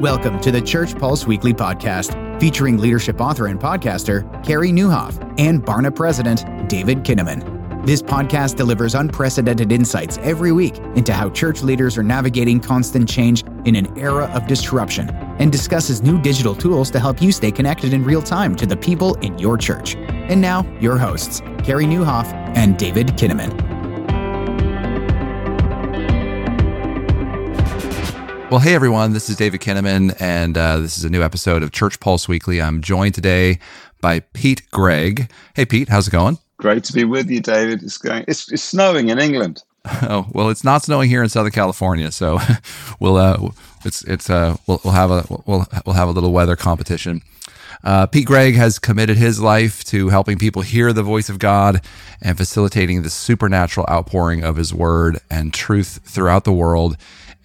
Welcome to the Church Pulse Weekly Podcast, featuring leadership author and podcaster Carey Nieuwhof and Barna president David Kinnaman. This podcast delivers unprecedented insights every week into how church leaders are navigating constant change in an era of disruption and discusses new digital tools to help you stay connected in real time to the people in your church. And now, your hosts, Carey Nieuwhof and David Kinnaman. Well, hey everyone, this is David Kinnaman, and uh, this is a new episode of Church Pulse Weekly. I'm joined today by Pete Greig. Hey, Pete, how's it going? Great to be with you, David. It's going. It's, it's snowing in England. Oh well, it's not snowing here in Southern California, so we'll uh, it's it's uh, we'll, we'll have a we'll we'll have a little weather competition. Uh, Pete Greig has committed his life to helping people hear the voice of God and facilitating the supernatural outpouring of His Word and truth throughout the world.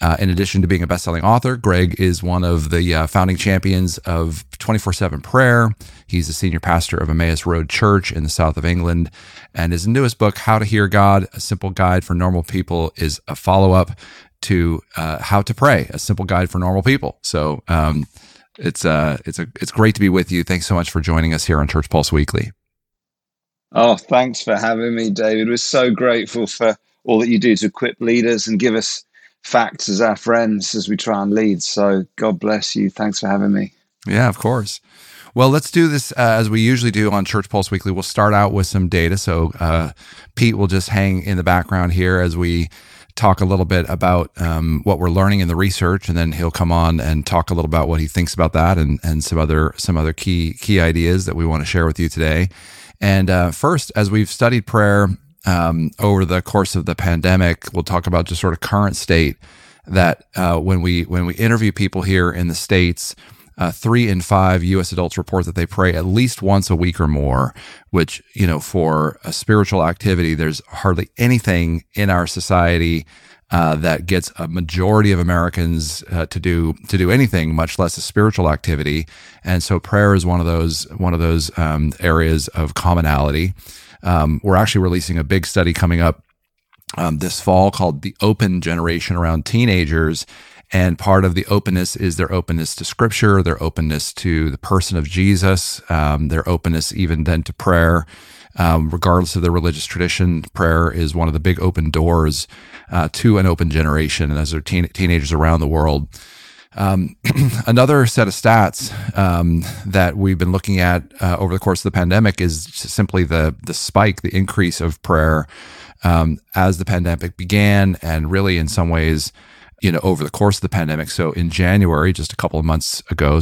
Uh, in addition to being a best-selling author, Greig is one of the uh, founding champions of 24/7 prayer. He's the senior pastor of Emmaus Road Church in the south of England, and his newest book, "How to Hear God: A Simple Guide for Normal People," is a follow-up to uh, "How to Pray: A Simple Guide for Normal People." So um, it's uh, it's a it's great to be with you. Thanks so much for joining us here on Church Pulse Weekly. Oh, thanks for having me, David. We're so grateful for all that you do to equip leaders and give us facts as our friends as we try and lead. So God bless you. Thanks for having me. Yeah, of course. Well, let's do this uh, as we usually do on Church Pulse Weekly. We'll start out with some data. So uh, Pete will just hang in the background here as we talk a little bit about um, what we're learning in the research, and then he'll come on and talk a little about what he thinks about that and and some other some other key key ideas that we want to share with you today. And uh, first, as we've studied prayer um, over the course of the pandemic. We'll talk about just sort of current state that uh, when we when we interview people here in the states, uh, three in five U.S. adults report that they pray at least once a week or more. Which you know, for a spiritual activity, there's hardly anything in our society. Uh, that gets a majority of Americans uh, to do to do anything, much less a spiritual activity. And so, prayer is one of those one of those um, areas of commonality. Um, we're actually releasing a big study coming up um, this fall called the Open Generation around teenagers. And part of the openness is their openness to scripture, their openness to the person of Jesus, um, their openness even then to prayer. Um, regardless of their religious tradition, prayer is one of the big open doors uh, to an open generation. And as they're teen- teenagers around the world, um, another set of stats um, that we've been looking at uh, over the course of the pandemic is simply the the spike, the increase of prayer um, as the pandemic began, and really in some ways, you know, over the course of the pandemic. So in January, just a couple of months ago,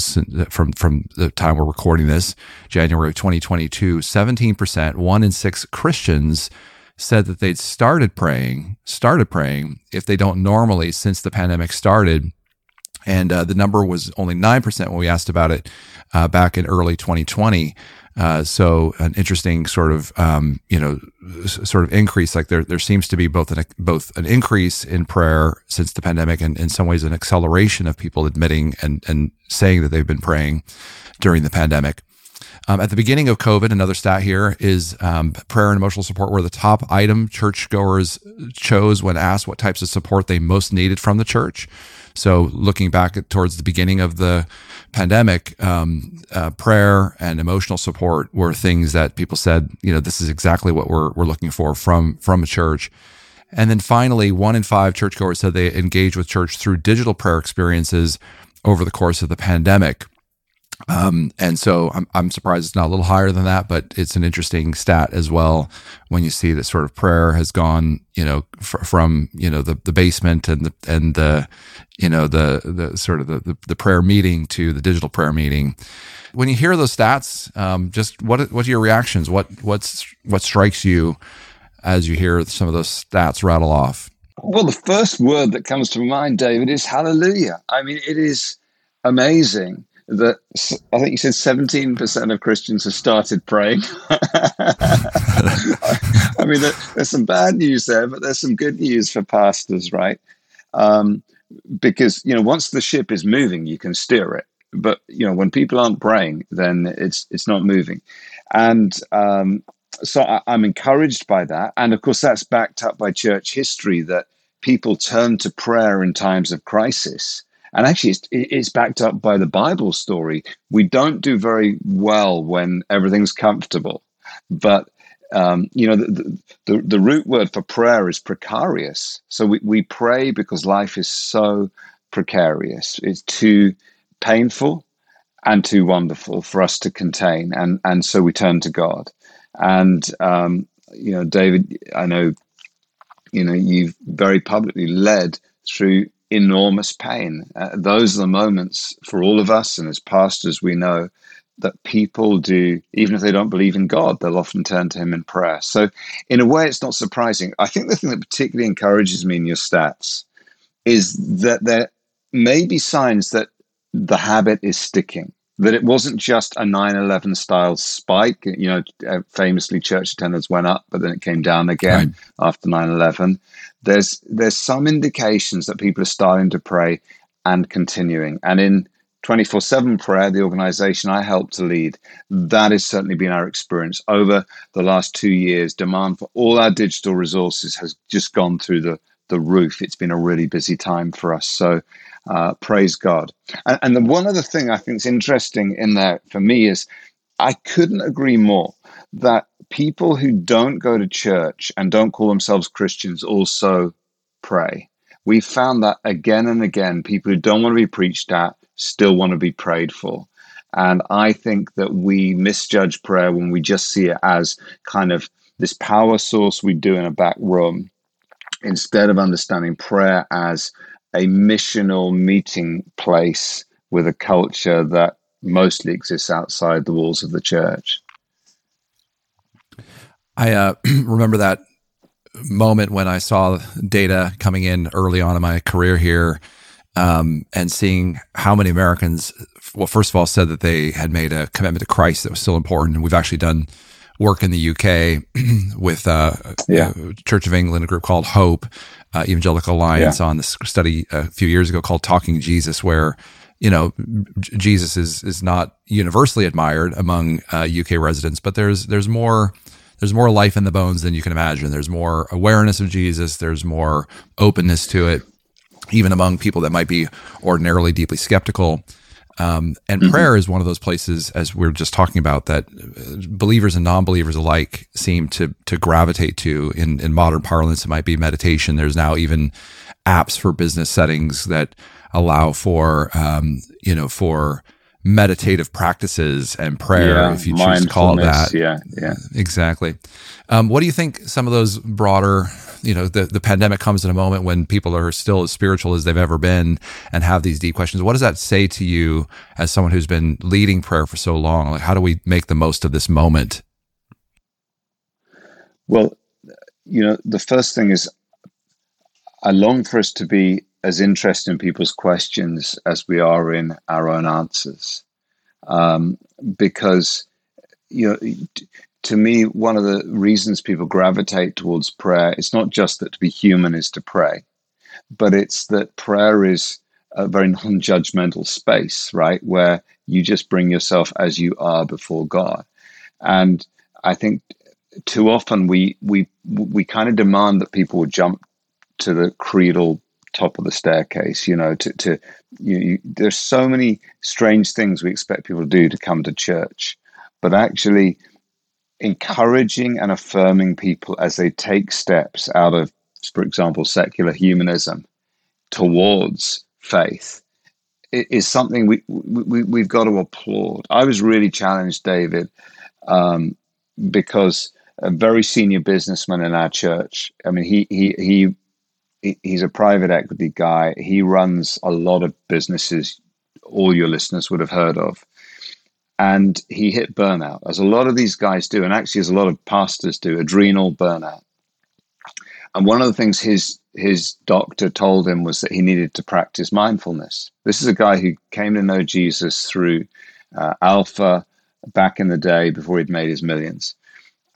from from the time we're recording this, January of 2022, 17 percent, one in six Christians said that they'd started praying, started praying if they don't normally since the pandemic started and uh, the number was only 9% when we asked about it uh, back in early 2020 uh, so an interesting sort of um, you know sort of increase like there there seems to be both an both an increase in prayer since the pandemic and in some ways an acceleration of people admitting and and saying that they've been praying during the pandemic um, at the beginning of COVID, another stat here is um, prayer and emotional support were the top item churchgoers chose when asked what types of support they most needed from the church. So, looking back at, towards the beginning of the pandemic, um, uh, prayer and emotional support were things that people said, you know, this is exactly what we're we're looking for from from a church. And then finally, one in five churchgoers said they engaged with church through digital prayer experiences over the course of the pandemic. Um, and so I'm, I'm surprised it's not a little higher than that, but it's an interesting stat as well when you see that sort of prayer has gone, you know, fr- from, you know, the, the basement and the, and the, you know, the, the sort of the, the, prayer meeting to the digital prayer meeting. When you hear those stats, um, just what, what are your reactions? What, what's, what strikes you as you hear some of those stats rattle off? Well, the first word that comes to mind, David, is hallelujah. I mean, it is amazing that I think you said 17% of Christians have started praying. I mean, there's some bad news there, but there's some good news for pastors, right? Um, because, you know, once the ship is moving, you can steer it. But, you know, when people aren't praying, then it's it's not moving. And um, so I, I'm encouraged by that. And of course, that's backed up by church history that people turn to prayer in times of crisis and actually it's, it's backed up by the bible story. We don't do very well when everything's comfortable. But um, you know the, the, the root word for prayer is precarious. So we, we pray because life is so precarious. It's too painful and too wonderful for us to contain. And and so we turn to god. And um, you know david i know you know you've very publicly led through enormous pain. Uh, those are the moments for all of us, and as pastors, we know that people do, even if they don't believe in God, they'll often turn to Him in prayer. So, in a way, it's not surprising. I think the thing that particularly encourages me in your stats is that there may be signs that the habit is sticking. That it wasn't just a 9 11 style spike. You know, uh, famously, church attendance went up, but then it came down again right. after 9 11 there's there's some indications that people are starting to pray and continuing. And in 24 7 prayer, the organization I helped to lead, that has certainly been our experience. Over the last two years, demand for all our digital resources has just gone through the, the roof. It's been a really busy time for us. So uh, praise God. And, and the one other thing I think is interesting in there for me is I couldn't agree more that people who don't go to church and don't call themselves Christians also pray. We found that again and again, people who don't want to be preached at still want to be prayed for. And I think that we misjudge prayer when we just see it as kind of this power source we do in a back room instead of understanding prayer as a missional meeting place with a culture that mostly exists outside the walls of the church. I uh, remember that moment when I saw data coming in early on in my career here um, and seeing how many Americans, well, first of all, said that they had made a commitment to Christ that was still important. And we've actually done work in the UK with uh, yeah. Church of England, a group called Hope, uh, Evangelical Alliance, yeah. on this study a few years ago called Talking Jesus, where you know Jesus is is not universally admired among uh, UK residents, but there's there's more there's more life in the bones than you can imagine. There's more awareness of Jesus. There's more openness to it, even among people that might be ordinarily deeply skeptical. Um, and mm-hmm. prayer is one of those places, as we are just talking about, that uh, believers and non-believers alike seem to to gravitate to. In in modern parlance, it might be meditation. There's now even apps for business settings that allow for um, you know for meditative practices and prayer, yeah, if you choose to call it that. Yeah, yeah, exactly. Um, what do you think? Some of those broader, you know, the the pandemic comes in a moment when people are still as spiritual as they've ever been and have these deep questions. What does that say to you as someone who's been leading prayer for so long? Like, how do we make the most of this moment? Well, you know, the first thing is I long for us to be as interested in people's questions as we are in our own answers. Um, because, you know, to me, one of the reasons people gravitate towards prayer, it's not just that to be human is to pray, but it's that prayer is a very non judgmental space, right? Where you just bring yourself as you are before God. And I think too often we we we kind of demand that people would jump to the creedal top of the staircase you know to, to you, you, there's so many strange things we expect people to do to come to church but actually encouraging and affirming people as they take steps out of for example secular humanism towards faith is something we, we we've got to applaud i was really challenged david um, because a very senior businessman in our church i mean he he he he's a private equity guy. He runs a lot of businesses all your listeners would have heard of. And he hit burnout, as a lot of these guys do, and actually as a lot of pastors do, adrenal burnout. And one of the things his his doctor told him was that he needed to practice mindfulness. This is a guy who came to know Jesus through uh, Alpha back in the day before he'd made his millions,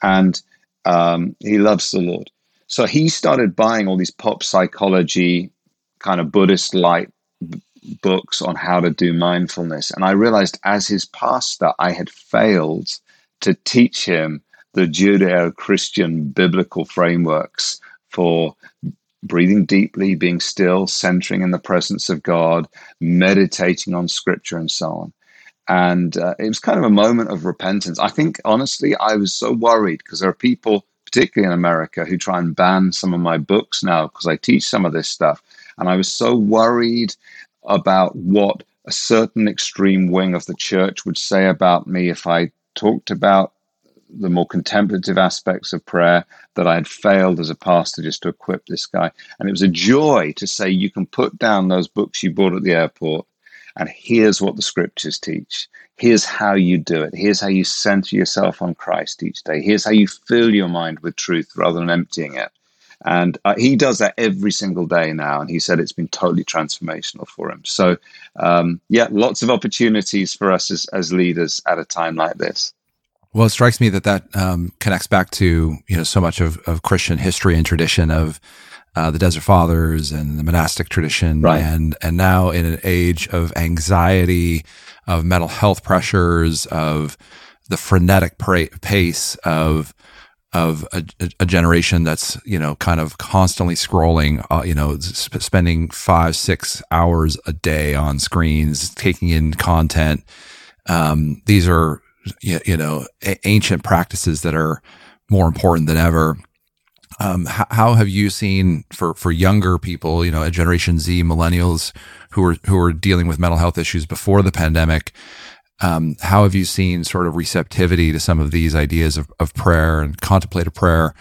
and um, he loves the Lord. So he started buying all these pop psychology, kind of Buddhist light books on how to do mindfulness. And I realized as his pastor, I had failed to teach him the Judeo Christian biblical frameworks for breathing deeply, being still, centering in the presence of God, meditating on scripture, and so on. And uh, it was kind of a moment of repentance. I think, honestly, I was so worried because there are people, particularly in America, who try and ban some of my books now because I teach some of this stuff. And I was so worried about what a certain extreme wing of the church would say about me if I talked about the more contemplative aspects of prayer that I had failed as a pastor just to equip this guy. And it was a joy to say, you can put down those books you bought at the airport, and here's what the scriptures teach. Here's how you do it. Here's how you center yourself on Christ each day. Here's how you fill your mind with truth rather than emptying it. And uh, he does that every single day now. And he said it's been totally transformational for him. So, um, yeah, lots of opportunities for us as, as leaders at a time like this. Well, it strikes me that that um, connects back to you know so much of, of Christian history and tradition of uh, the Desert Fathers and the monastic tradition, right. and and now in an age of anxiety, of mental health pressures, of the frenetic pra- pace of of a, a, generation that's you know kind of constantly scrolling, uh, you know, sp- spending five six hours a day on screens, taking in content. Um, these are you know ancient practices that are more important than ever. Um, how, how, have you seen for for younger people, you know, a Generation Z, millennials who are who are dealing with mental health issues before the pandemic? Um, how have you seen sort of receptivity to some of these ideas of, of prayer and contemplative prayer?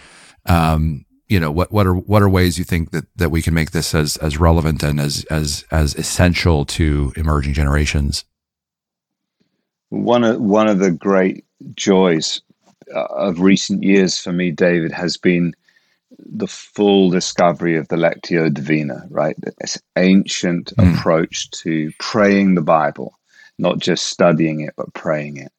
Um, you know, what what are what are ways you think that that we can make this as as relevant and as as as essential to emerging generations? One of one of the great joys uh, of recent years for me, David, has been the full discovery of the Lectio Divina, right? This ancient mm. approach to praying the Bible, not just studying it, but praying it.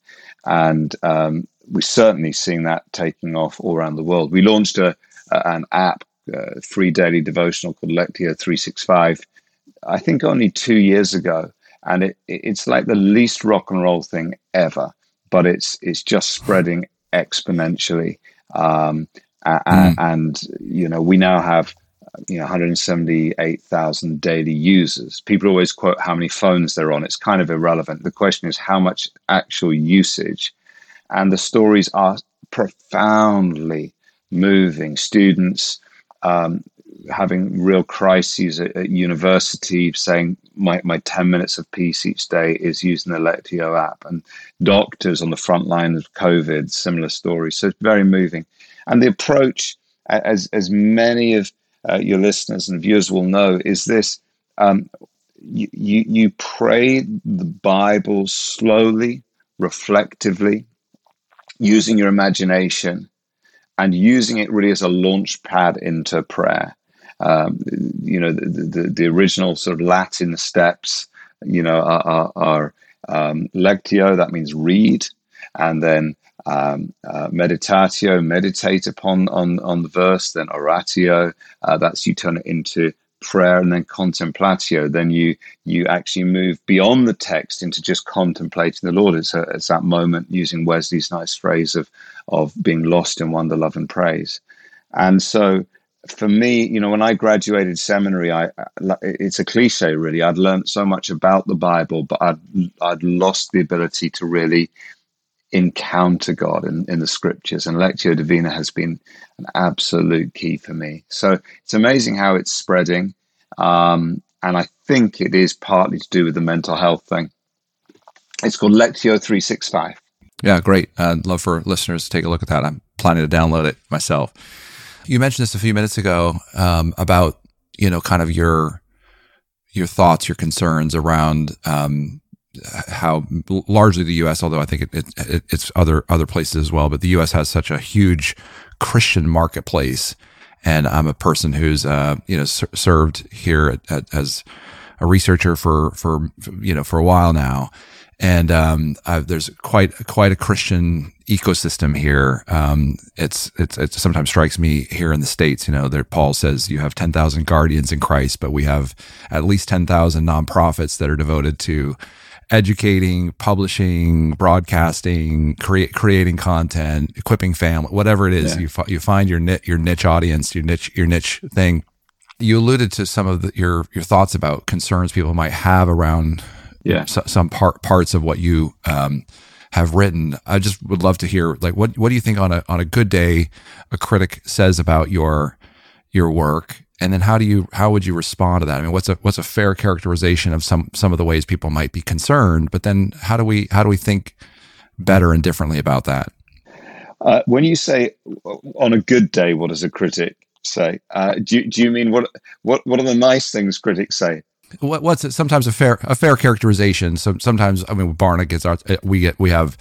And um, we're certainly seeing that taking off all around the world. We launched a, an app, a free daily devotional called Lectio 365, I think only two years ago and it, it's like the least rock and roll thing ever, but it's it's just spreading exponentially. Um, mm. And you know, we now have you know 178,000 daily users. People always quote how many phones they're on. It's kind of irrelevant. The question is how much actual usage, and the stories are profoundly moving. Students um, having real crises at, at, university, saying my, my 10 minutes of peace each day is using the Lectio app, and doctors on the front line of COVID, similar stories. So it's very moving. And the approach, as, as many of uh, your listeners and viewers will know, is this um, you, you, pray the Bible slowly, reflectively, using your imagination and using it really as a launch pad into prayer. Um, you know, the, the, the, original sort of Latin steps, you know, are, are, are um, lectio, that means read, and then um, uh, meditatio, meditate upon on, on the verse, then oratio, uh, that's you turn it into prayer, and then contemplatio, then you you actually move beyond the text into just contemplating the Lord. It's, a, it's that moment using Wesley's nice phrase of of being lost in wonder, love, and praise. And so for me, you know, when I graduated seminary, I it's a cliche, really. I'd learned so much about the Bible, but I'd I'd lost the ability to really encounter God in, in the scriptures. And Lectio Divina has been an absolute key for me. So it's amazing how it's spreading. Um, and I think it is partly to do with the mental health thing. It's called Lectio 365. Yeah, great. I'd love for listeners to take a look at that. I'm planning to download it myself. You mentioned this a few minutes ago um, about you know kind of your your thoughts, your concerns around um, how largely the U.S., although I think it, it, it, it's other other places as well, but the U.S. has such a huge Christian marketplace, and I'm a person who's uh, you know ser- served here at, at, as a researcher for for you know for a while now, and um, there's quite quite a Christian ecosystem here. Um, it's, it's it sometimes strikes me here in the states. You know, Paul says you have ten thousand guardians in Christ, but we have at least ten thousand nonprofits that are devoted to educating, publishing, broadcasting, create creating content, equipping family, whatever it is. Yeah. You you find your niche your niche audience, your niche your niche thing, you alluded to some of the, your your thoughts about concerns people might have around yeah so, some part parts of what you um, have written. I just would love to hear like what what do you think on a on a good day a critic says about your your work and then how do you how would you respond to that? I mean what's a what's a fair characterization of some some of the ways people might be concerned? But then how do we how do we think better and differently about that? Uh, when you say on a good day what does a critic say? Uh, do, do you mean what what what are the nice things critics say what, what's it, sometimes a fair a fair characterization. So sometimes I mean Barna gets our uh, we get we have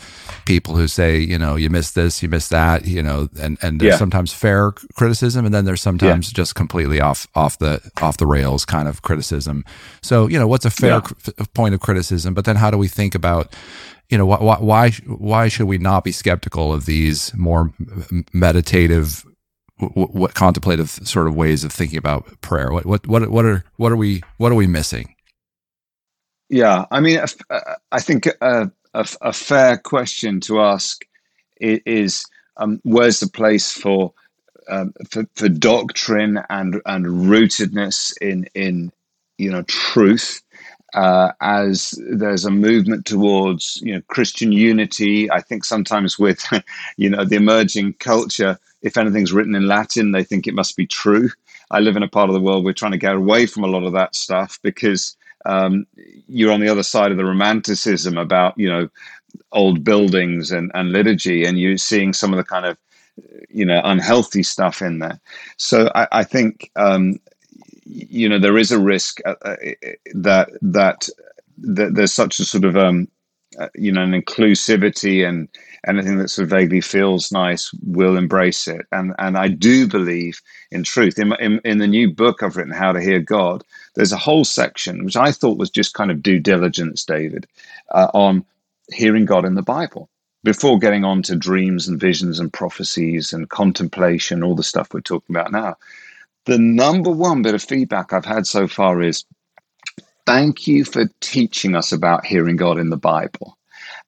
people who say you know you missed this you missed that you know and and there's yeah. sometimes fair criticism and then there's sometimes yeah. just completely off off the off the rails kind of criticism. So you know what's a fair yeah. point of criticism, but then how do we think about you know why why why should we not be skeptical of these more meditative what contemplative sort of ways of thinking about prayer? What what what what are what are we what are we missing? Yeah, I mean, I think a, a, a fair question to ask is um, where's the place for, um, for for doctrine and and rootedness in in you know truth uh, as there's a movement towards you know Christian unity. I think sometimes with you know the emerging culture, if anything's written in Latin, they think it must be true. I live in a part of the world we're trying to get away from a lot of that stuff because um, you're on the other side of the romanticism about you know old buildings and, and liturgy, and you're seeing some of the kind of you know unhealthy stuff in there. So I, I think um, you know there is a risk uh, uh, that that that there's such a sort of um, uh, you know an inclusivity and anything that sort of vaguely feels nice will embrace it. And and I do believe in truth. In, in in the new book I've written how to hear God there's a whole section which I thought was just kind of due diligence David uh, on hearing God in the Bible before getting on to dreams and visions and prophecies and contemplation all the stuff we're talking about now. The number one bit of feedback I've had so far is thank you for teaching us about hearing God in the Bible.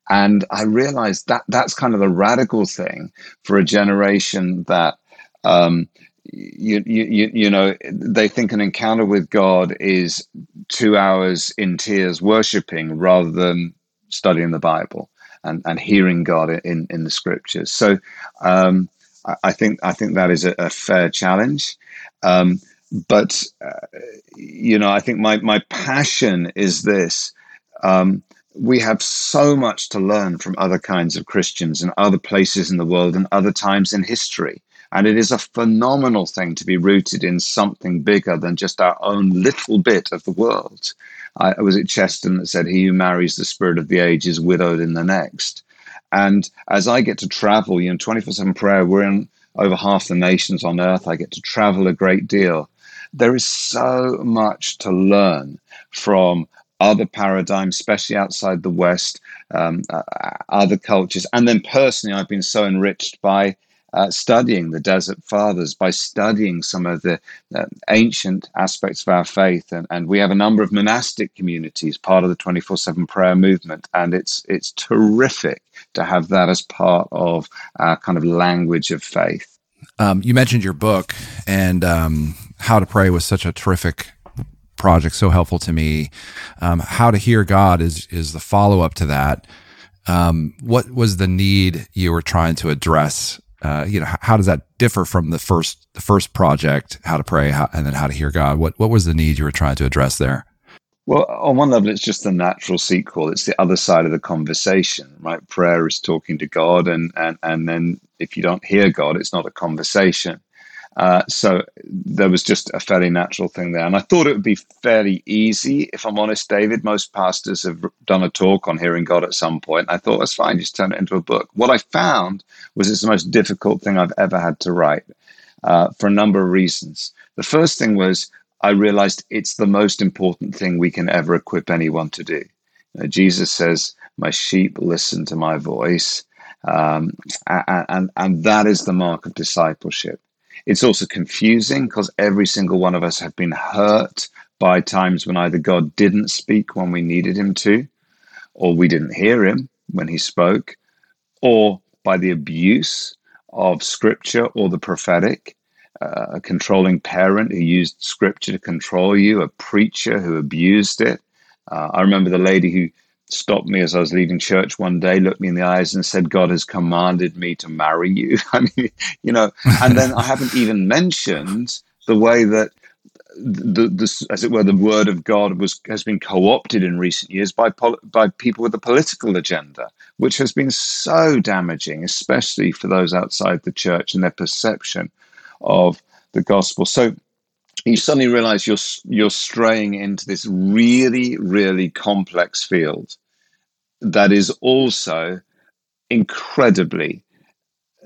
And I realized that that's kind of the radical thing for a generation that, um, you, you, you know, they think an encounter with God is two hours in tears worshiping rather than studying the Bible and, and hearing God in, in the scriptures. So um, I think I think that is a, a fair challenge. Um, but uh, you know, I think my my passion is this. Um, we have so much to learn from other kinds of Christians and other places in the world and other times in history. And it is a phenomenal thing to be rooted in something bigger than just our own little bit of the world. I was at Chesterton that said, He who marries the spirit of the age is widowed in the next. And as I get to travel, you know, 24 7 prayer, we're in over half the nations on earth. I get to travel a great deal. There is so much to learn from other paradigms, especially outside the West, um, uh, other cultures. And then personally, I've been so enriched by uh, studying the Desert Fathers, by studying some of the uh, ancient aspects of our faith, and, and we have a number of monastic communities, part of the twenty four seven prayer movement, and it's it's terrific to have that as part of our kind of language of faith. Um, you mentioned your book, and um, How to Pray was such a terrific project, so helpful to me. Um, How to Hear God is is the follow up to that. Um, what was the need you were trying to address uh, you know, how does that differ from the first the first project, how to pray, how, and then how to hear God? What what was the need you were trying to address there? Well, on one level, it's just the natural sequel. It's the other side of the conversation, right? Prayer is talking to God, and and and then if you don't hear God, it's not a conversation. Uh, so there was just a fairly natural thing there. And I thought it would be fairly easy, if I'm honest, David. Most pastors have done a talk on hearing God at some point. I thought, that's fine, just turn it into a book. What I found was it's the most difficult thing I've ever had to write uh, for a number of reasons. The first thing was I realized it's the most important thing we can ever equip anyone to do. You know, Jesus says, My sheep listen to my voice. Um, and, and, and that is the mark of discipleship. It's also confusing because every single one of us have been hurt by times when either God didn't speak when we needed him to, or we didn't hear him when he spoke, or by the abuse of scripture or the prophetic. uh, a controlling parent who used scripture to control you, a preacher who abused it. Uh, I remember the lady who stopped me as I was leaving church one day, looked me in the eyes, and said, God has commanded me to marry you. I mean, you know, and then I haven't even mentioned the way that the, the, as it were, the word of God was has been co-opted in recent years by pol- by people with a political agenda, which has been so damaging, especially for those outside the church and their perception of the gospel. So you suddenly realize you're you're straying into this really really complex field that is also incredibly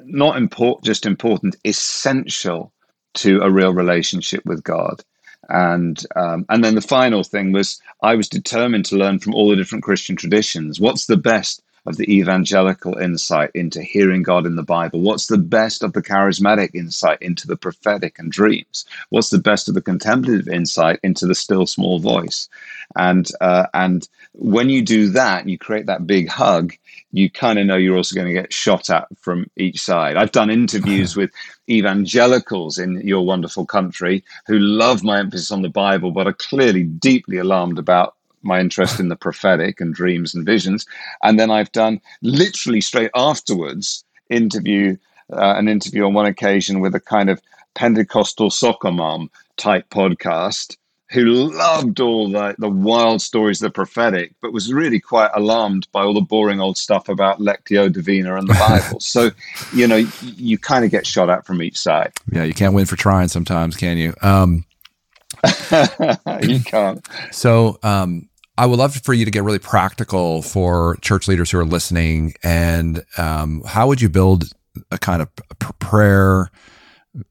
not important just important essential to a real relationship with God. And um, and then the final thing was I was determined to learn from all the different Christian traditions. What's the best of the evangelical insight into hearing God in the Bible? What's the best of the charismatic insight into the prophetic and dreams? What's the best of the contemplative insight into the still small voice? And uh, and when you do that, you create that big hug. You kind of know you're also going to get shot at from each side. I've done interviews with evangelicals in your wonderful country who love my emphasis on the Bible, but are clearly deeply alarmed about my interest in the prophetic and dreams and visions. And then I've done literally straight afterwards interview uh, an interview on one occasion with a kind of Pentecostal soccer mom type podcast who loved all the, the wild stories of the prophetic, but was really quite alarmed by all the boring old stuff about Lectio Divina and the Bible. so, you know, you, you kind of get shot at from each side. Yeah, you can't win for trying sometimes, can you? Um, you can't. So, um, I would love for you to get really practical for church leaders who are listening. And um, how would you build a kind of prayer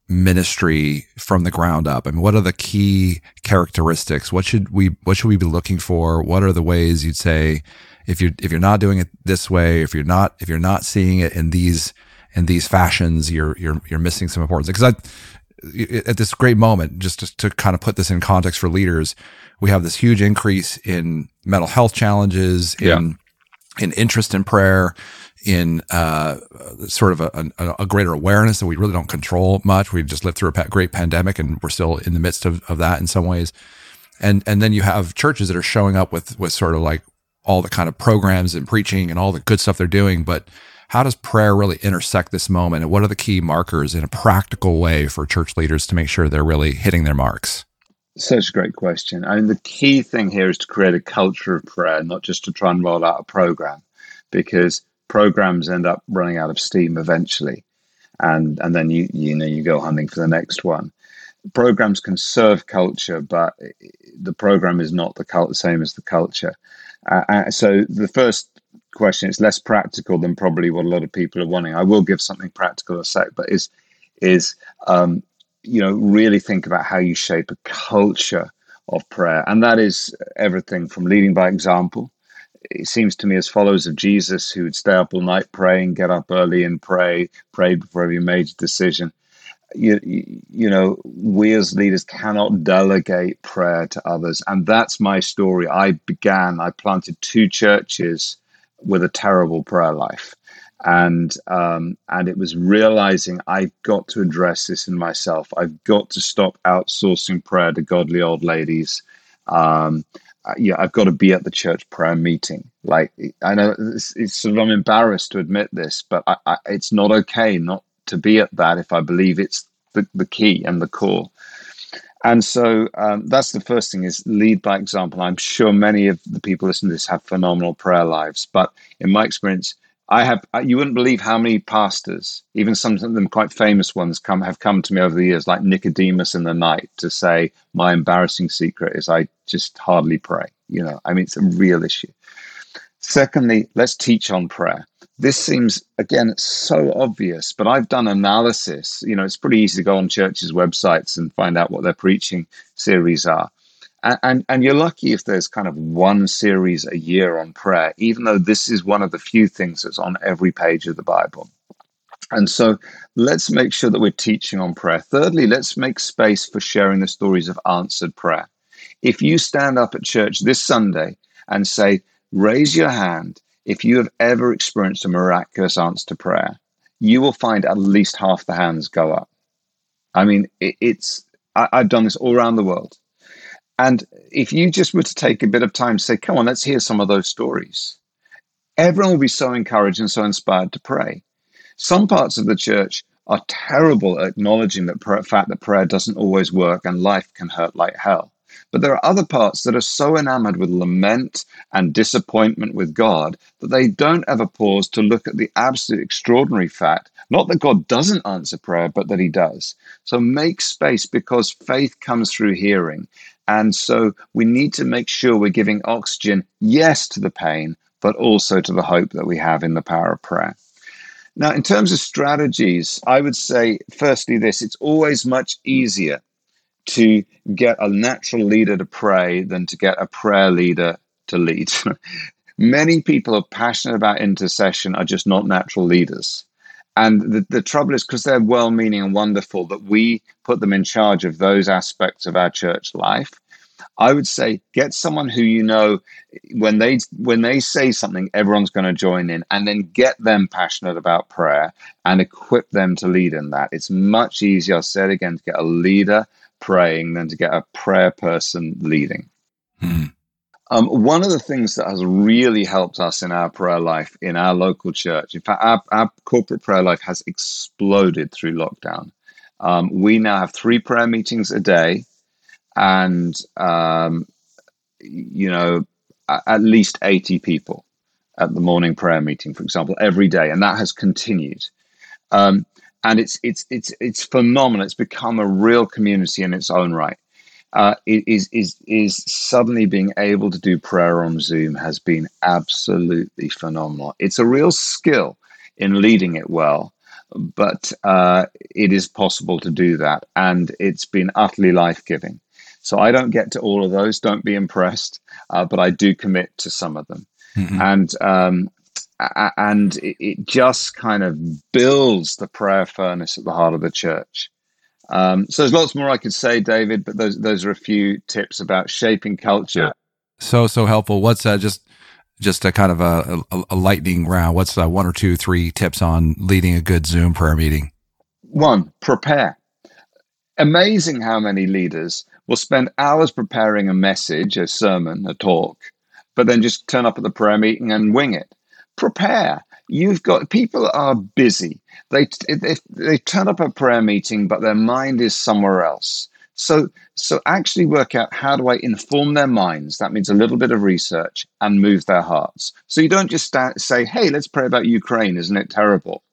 ministry from the ground up? I mean, what are the key characteristics? What should we what should we be looking for? What are the ways you'd say if you're if you're not doing it this way, if you're not if you're not seeing it in these in these fashions, you're you're you're missing some importance. Because I at this great moment, just to, to kind of put this in context for leaders, we have this huge increase in mental health challenges, in yeah. in interest in prayer, in uh, sort of a, a, a, greater awareness that we really don't control much. We've just lived through a great pandemic, and we're still in the midst of, of that in some ways. And and then you have churches that are showing up with with sort of like all the kind of programs and preaching and all the good stuff they're doing, but how does prayer really intersect this moment and what are the key markers in a practical way for church leaders to make sure they're really hitting their marks such a great question. I mean, the key thing here is to create a culture of prayer, not just to try and roll out a program, because programs end up running out of steam eventually, and and then you you know you go hunting for the next one. Programs can serve culture, but the program is not the cult, same as the culture. Uh, uh, so the first question It's less practical than probably what a lot of people are wanting. I will give something practical a sec, but is is um, you know, really think about how you shape a culture of prayer. And that is everything from leading by example. It seems to me, as followers of Jesus, who would stay up all night praying, get up early and pray, pray before every major decision. You, you know, we as leaders cannot delegate prayer to others. And that's my story. I began, I planted two churches with a terrible prayer life and um, and it was realizing I've got to address this in myself. I've got to stop outsourcing prayer to godly old ladies. Um, uh, yeah, I've got to be at the church prayer meeting. Like I know it's, it's sort of I'm embarrassed to admit this, but I, I, it's not okay not to be at that if I believe it's the, the key and the core. And so um, that's the first thing is lead by example. I'm sure many of the people listening to this have phenomenal prayer lives, but in my experience, I have you wouldn't believe how many pastors, even some of them quite famous ones, come have come to me over the years, like Nicodemus in the night, to say my embarrassing secret is I just hardly pray. You know, I mean it's a real issue. Secondly, let's teach on prayer. This seems again so obvious, but I've done analysis. You know, it's pretty easy to go on churches' websites and find out what their preaching series are and, and, and you're lucky if there's kind of one series a year on prayer, even though this is one of the few things that's on every page of the Bible. And so let's make sure that we're teaching on prayer. Thirdly, let's make space for sharing the stories of answered prayer. If you stand up at church this Sunday and say, raise your hand if you have ever experienced a miraculous answer to prayer, you will find at least half the hands go up. I mean, it, it's I, I've done this all around the world. And if you just were to take a bit of time to say, come on, let's hear some of those stories, everyone will be so encouraged and so inspired to pray. Some parts of the church are terrible at acknowledging the fact that prayer doesn't always work and life can hurt like hell. But there are other parts that are so enamored with lament and disappointment with God that they don't ever pause to look at the absolute extraordinary fact, not that God doesn't answer prayer, but that He does. So make space because faith comes through hearing. And so we need to make sure we're giving oxygen, yes, to the pain, but also to the hope that we have in the power of prayer. Now, in terms of strategies, I would say, firstly, this it's always much easier to get a natural leader to pray than to get a prayer leader to lead. Many people are passionate about intercession are just not natural leaders. And the, the trouble is because they're well meaning and wonderful that we put them in charge of those aspects of our church life. I would say get someone who you know when they when they say something, everyone's going to join in, and then get them passionate about prayer and equip them to lead in that. It's much easier, I'll say it again, to get a leader praying than to get a prayer person leading. Hmm. Um, one of the things that has really helped us in our prayer life in our local church, in fact, our, our corporate prayer life has exploded through lockdown. Um, we now have three prayer meetings a day and um, you know at least 80 people at the morning prayer meeting for example every day and that has continued um, and it's it's it's it's phenomenal it's become a real community in its own right uh, is is is suddenly being able to do prayer on Zoom has been absolutely phenomenal. It's a real skill in leading it well, but uh, it is possible to do that, and it's been utterly life giving. So I don't get to all of those. Don't be impressed, uh, but I do commit to some of them, mm-hmm. and um, and it just kind of builds the prayer furnace at the heart of the church. Um, so there's lots more I could say, David, but those those are a few tips about shaping culture. So so helpful. What's uh, just just a kind of a, a, a lightning round? What's uh, one or two, three tips on leading a good Zoom prayer meeting? One, prepare. Amazing how many leaders will spend hours preparing a message, a sermon, a talk, but then just turn up at the prayer meeting and wing it. Prepare. You've got people are busy. They they, they turn up a prayer meeting, but their mind is somewhere else. So so actually work out how do I inform their minds. That means a little bit of research and move their hearts. So you don't just start, say, "Hey, let's pray about Ukraine. Isn't it terrible?"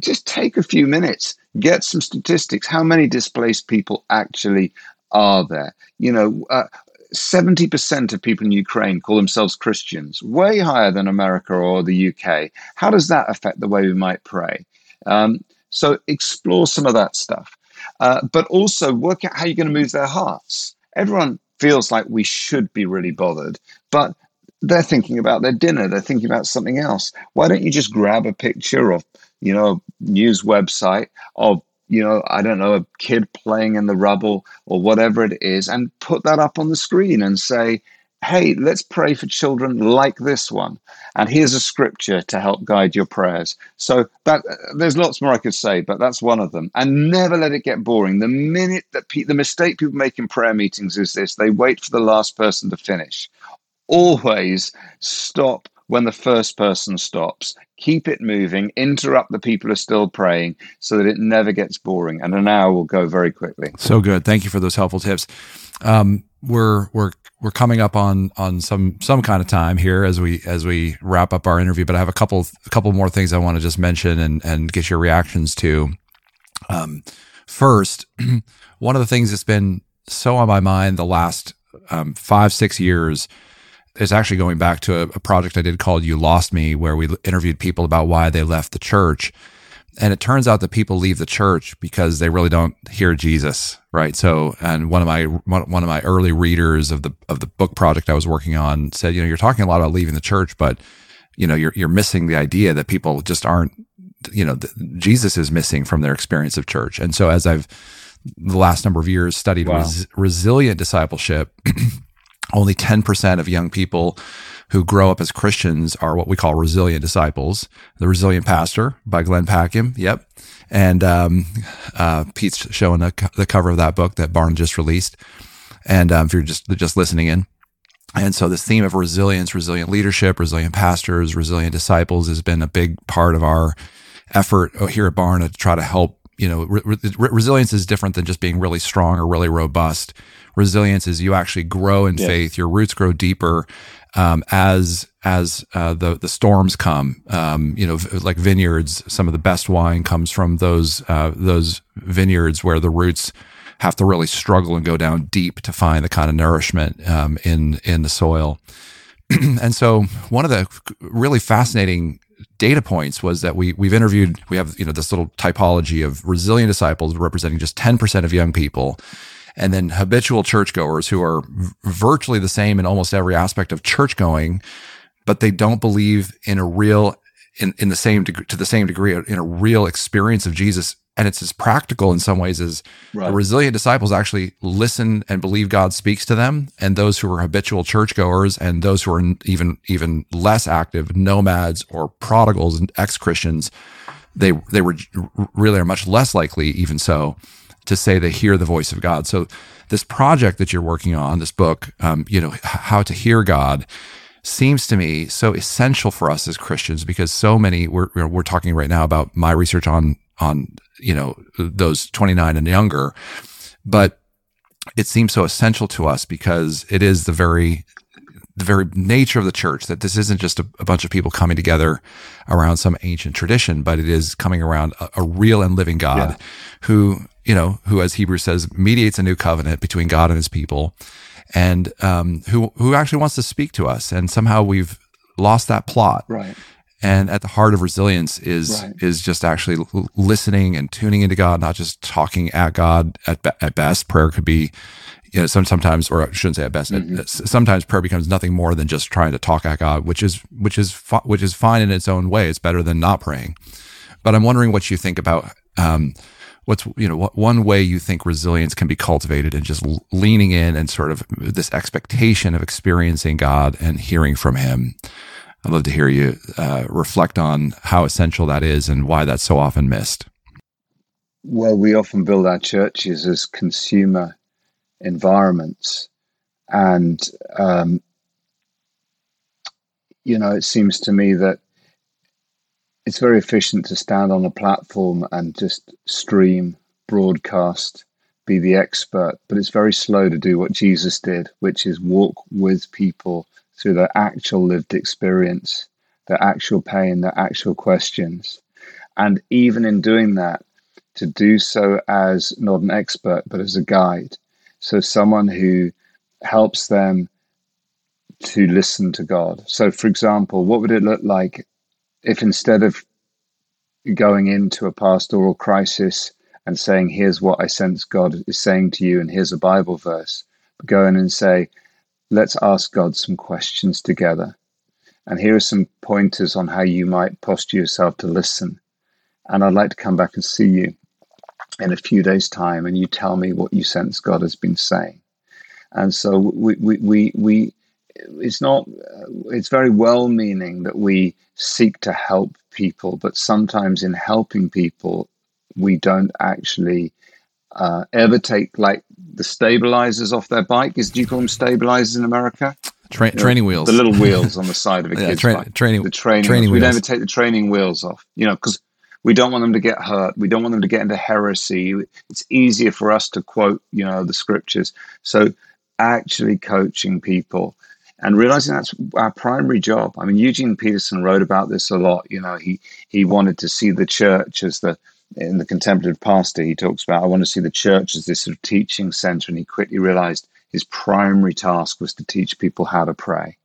Just take a few minutes, get some statistics. How many displaced people actually are there? You know, uh, 70% of people in Ukraine call themselves Christians, way higher than America or the UK. How does that affect the way we might pray? Um, so explore some of that stuff, uh, but also work out how you're going to move their hearts. Everyone feels like we should be really bothered, but they're thinking about their dinner, they're thinking about something else. Why don't you just grab a picture of, you know, news website of you know, I don't know, a kid playing in the rubble or whatever it is, and put that up on the screen and say, hey, let's pray for children like this one. And here's a scripture to help guide your prayers. So that there's lots more I could say, but that's one of them. And never let it get boring. The minute that pe- the mistake people make in prayer meetings is this: they wait for the last person to finish. Always stop when the first person stops. Keep it moving, interrupt the people who are still praying so that it never gets boring. And an hour will go very quickly. So good. Thank you for those helpful tips. Um, we're we're we're coming up on on some some kind of time here as we as we wrap up our interview. But I have a couple a couple more things I want to just mention and and get your reactions to. Um, first, one of the things that's been so on my mind the last um, five six years is actually going back to a, a, project I did called You Lost Me, where we interviewed people about why they left the church. And it turns out that people leave the church because they really don't hear Jesus, right? So, and one of my one of my early readers of the of the book project I was working on said, you know, you're talking a lot about leaving the church, but you know, you're you're missing the idea that people just aren't, you know, the, Jesus is missing from their experience of church. And so, as I've the last number of years studied wow. res- resilient discipleship only 10% of young people who grow up as Christians are what we call resilient disciples. The Resilient Pastor by Glenn Packiam. Yep. And um, uh, Pete's showing the, the cover of that book that Barna just released. And um, if you're just just listening in, and so this theme of resilience, resilient leadership, resilient pastors, resilient disciples has been a big part of our effort here at Barna to try to help. You know, re- re- resilience is different than just being really strong or really robust. Resilience is you actually grow in yeah. faith, your roots grow deeper, um, as as uh, the the storms come. Um, you know, like vineyards, some of the best wine comes from those uh, those vineyards where the roots have to really struggle and go down deep to find the kind of nourishment um, in in the soil. and so, one of the really fascinating data points was that we we've interviewed we have you know this little typology of resilient disciples representing just 10% of young people and then habitual churchgoers who are virtually the same in almost every aspect of church going, but they don't believe in a real, in, in the same degree, to the same degree, uh, in a real experience of Jesus. And it's as practical in some ways as right. resilient disciples actually listen and believe God speaks to them. And those who are habitual churchgoers and those who are even, even less active nomads or prodigals and ex Christians, they, they were really are much less likely, even so, to say they hear the voice of God. So this project that you're working on, this book, um, you know, how to hear God, seems to me so essential for us as Christians because so many we're we're talking right now about my research on on you know those 29 and younger, but it seems so essential to us because it is the very the very nature of the church that this isn't just a, a, bunch of people coming together around some ancient tradition, but it is coming around a, a real and living God yeah. who you know, who, as Hebrews says, mediates a new covenant between God and his people and um, who, who actually wants to speak to us. And somehow we've lost that plot. Right. And at the heart of resilience is right. is just actually listening and tuning into God, not just talking at God. At, at best, prayer could be, you know, some, sometimes, or I shouldn't say at best. Mm-hmm. Sometimes prayer becomes nothing more than just trying to talk at God, which is which is fi- which is fine in its own way. It's better than not praying. But I'm wondering what you think about um, what's you know what one way you think resilience can be cultivated and just leaning in and sort of this expectation of experiencing God and hearing from Him. I'd love to hear you uh, reflect on how essential that is and why that's so often missed. Well, we often build our churches as consumer environments, and um, you know, it seems to me that it's very efficient to stand on a platform and just stream, broadcast, be the expert, but it's very slow to do what Jesus did, which is walk with people through their actual lived experience, their actual pain, their actual questions. And even in doing that, to do so as not an expert, but as a guide. So someone who helps them to listen to God. So, for example, what would it look like if instead of going into a pastoral crisis and saying, Here's what I sense God is saying to you, and here's a Bible verse, go in and say, Let's ask God some questions together. And here are some pointers on how you might posture yourself to listen. And I'd like to come back and see you in a few days' time, and you tell me what you sense God has been saying. And so we, we, we, we it's not it's very well meaning that we seek to help people but sometimes in helping people we don't actually uh, ever take like the stabilizers off their bike. Is do you call them stabilizers in america? Tra- you know, training wheels. the little wheels on the side of a yeah, kid's tra- bike. training the training, training wheels. we never take the training wheels off you know because we don't want them to get hurt we don't want them to get into heresy it's easier for us to quote you know the scriptures so actually coaching people and realizing that's our primary job. I mean, Eugene Peterson wrote about this a lot. You know, he he wanted to see the church as the in the contemplative pastor. He talks about I want to see the church as this sort of teaching center, and he quickly realized his primary task was to teach people how to pray.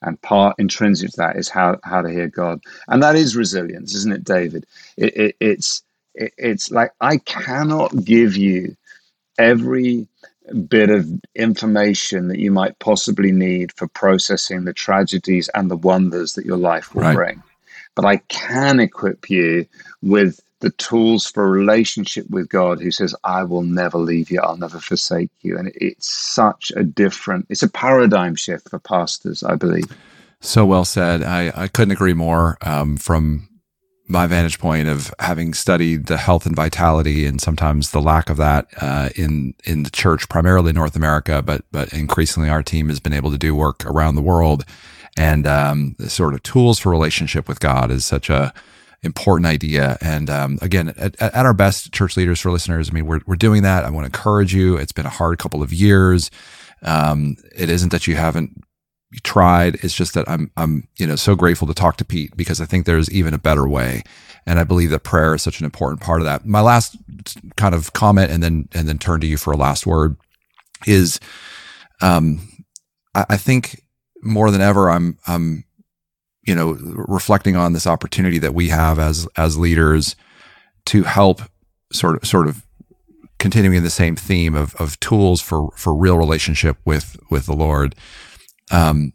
And part intrinsic to that is how how to hear God, and that is resilience, isn't it, David? It, it, it's it, it's like I cannot give you every bit of information that you might possibly need for processing the tragedies and the wonders that your life will right. bring. But I can equip you with the tools for relationship with God who says, I will never leave you, I'll never forsake you. And it's such a different, it's a paradigm shift for pastors, I believe. So well said. I, I couldn't agree more um, from my vantage point of having studied the health and vitality and sometimes the lack of that uh, in in the church, primarily North America, but but increasingly our team has been able to do work around the world. And um, the sort of tools for relationship with God is such a important idea. And um, again, at, at, our best, church leaders for listeners, I mean, we're we're doing that. I want to encourage you. It's been a hard couple of years. Um, it isn't that you haven't tried. It's just that I'm I'm you know so grateful to talk to Pete because I think there's even a better way, and I believe that prayer is such an important part of that. My last kind of comment, and then and then turn to you for a last word, is, um, I, I think more than ever, I'm I'm you know reflecting on this opportunity that we have as as leaders to help sort of sort of continuing the same theme of of tools for for real relationship with with the Lord um,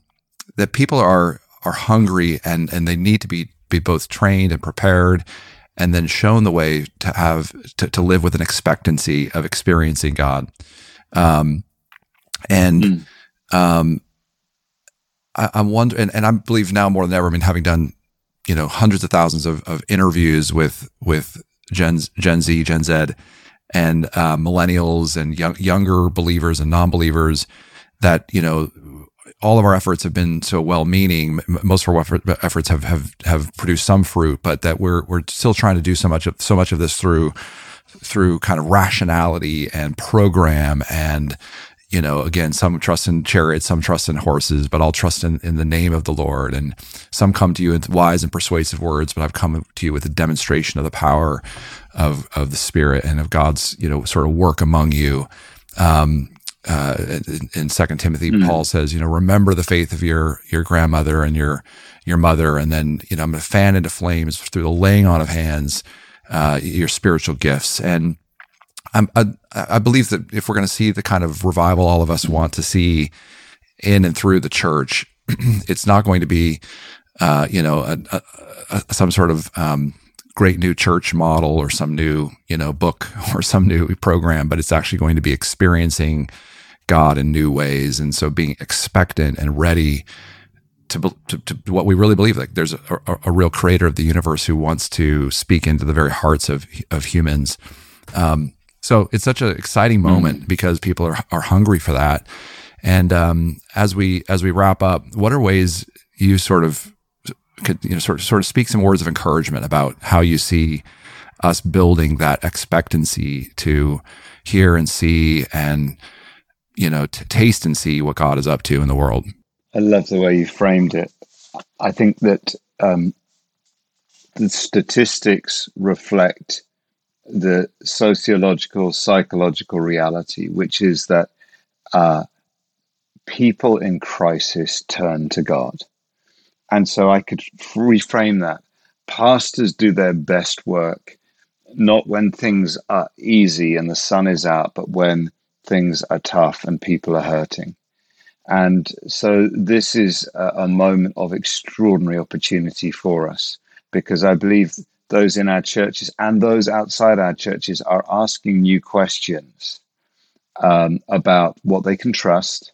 that people are are hungry and and they need to be be both trained and prepared and then shown the way to have to, to live with an expectancy of experiencing God. Um, and mm. um, I, am wondering, and, and I believe now more than ever, I mean, having done you know hundreds of thousands of, of interviews with with Gen Gen Z, Gen Z, and uh, millennials and young, younger believers and non-believers, that you know all of our efforts have been so well-meaning. Most of our efforts have, have have produced some fruit, but that we're we're still trying to do so much of so much of this through through kind of rationality and program and you know again some trust in chariots some trust in horses but i'll trust in, in the name of the lord and some come to you with wise and persuasive words but i've come to you with a demonstration of the power of of the spirit and of god's you know sort of work among you um, uh, in Second Timothy, mm-hmm. Paul says, you know, remember the faith of your your grandmother and your your mother, and then you know, I'm going to fan into flames through the laying on of hands uh, your spiritual gifts. And I, I believe that if we're going to see the kind of revival all of us want to see in and through the church, it's not going to be, uh, you know, a, a, a, some sort of um, great new church model or some new, you know, book or some new program, but it's actually going to be experiencing God in new ways. And so being expectant and ready to, to, to what we really believe, like there's a, a, a, real creator of the universe who wants to speak into the very hearts of, of humans. Um, so it's such an exciting hmm. moment mm. because people are, are hungry for that. And um, as we as we wrap up, what are ways you sort of could you know sort of sort of speak some words of encouragement about how you see us building that expectancy to hear and see and you know, to taste and see what God is up to in the world. I love the way you framed it. I think that um, the statistics reflect the sociological, psychological reality, which is that uh, people in crisis turn to God. And so I could reframe that. Pastors do their best work, not when things are easy and the sun is out, but when things are tough and people are hurting. And so this is a, a, moment of extraordinary opportunity for us because I believe those in our churches and those outside our churches are asking new questions um, about what they can trust,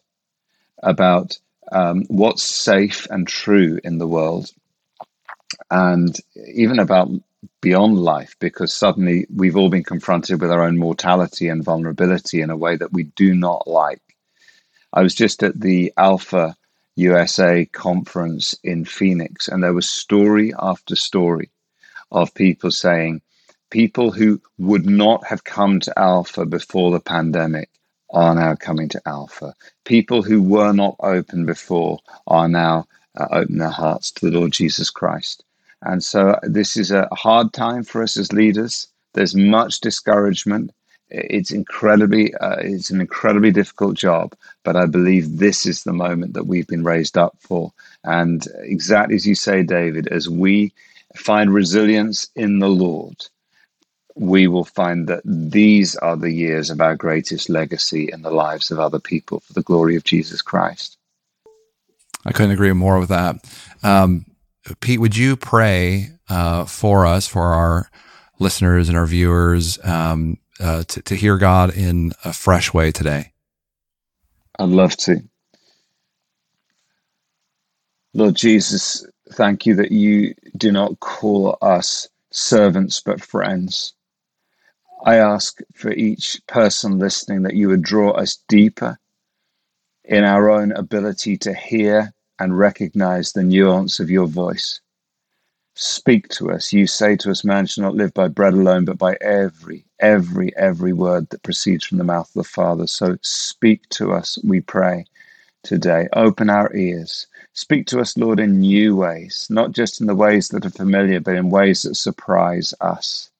about um, what's safe and true in the world, and even about beyond life because suddenly we've all been confronted with our own mortality and vulnerability in a way that we do not like. I was just at the Alpha USA conference in Phoenix, and there was story after story of people saying people who would not have come to Alpha before the pandemic are now coming to Alpha. People who were not open before are now uh, open their hearts to the Lord Jesus Christ. And so this is a hard time for us as leaders. There's much discouragement. It's incredibly, uh, it's an incredibly difficult job, but I believe this is the moment that we've been raised up for. And exactly as you say, David, as we find resilience in the Lord, we will find that these are the years of our greatest legacy in the lives of other people for the glory of Jesus Christ. I couldn't agree more with that. Um, Pete, would you pray uh, for us, for our listeners and our viewers, um, uh, to, to hear God in a fresh way today? I'd love to. Lord Jesus, thank you that you do not call us servants but friends. I ask for each person listening that you would draw us deeper in our own ability to hear and recognize the nuance of your voice. Speak to us. You say to us, man shall not live by bread alone, but by every, every, every word that proceeds from the mouth of the Father. So speak to us, we pray today. Open our ears. Speak to us, Lord, in new ways, not just in the ways that are familiar, but in ways that surprise us.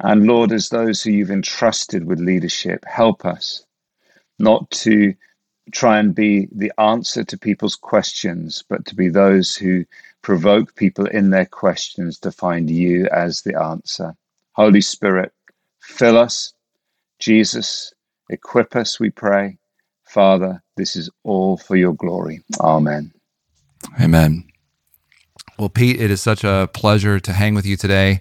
And Lord, as those who you've entrusted with leadership, help us not to try and be the answer to people's questions, but to be those who provoke people in their questions to find you as the answer. Holy Spirit, fill us. Jesus, equip us, we pray. Father, this is all for your glory. Amen. Amen. Well, Pete, it is such a pleasure to hang with you today.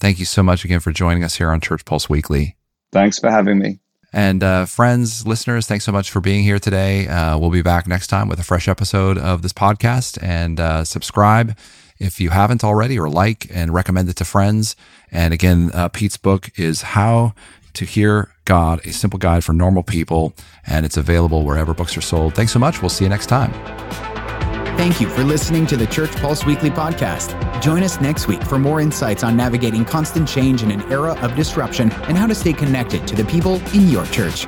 Thank you so much again for joining us here on Church Pulse Weekly. Thanks for having me. And uh, friends, listeners, thanks so much for being here today. Uh, we'll be back next time with a fresh episode of this podcast. And uh, subscribe if you haven't already, or like and recommend it to friends. And again, uh, Pete's book is How to Hear God, a simple guide for normal people. And it's available wherever books are sold. Thanks so much. We'll see you next time. Thank you for listening to the Church Pulse Weekly podcast. Join us next week for more insights on navigating constant change in an era of disruption and how to stay connected to the people in your church.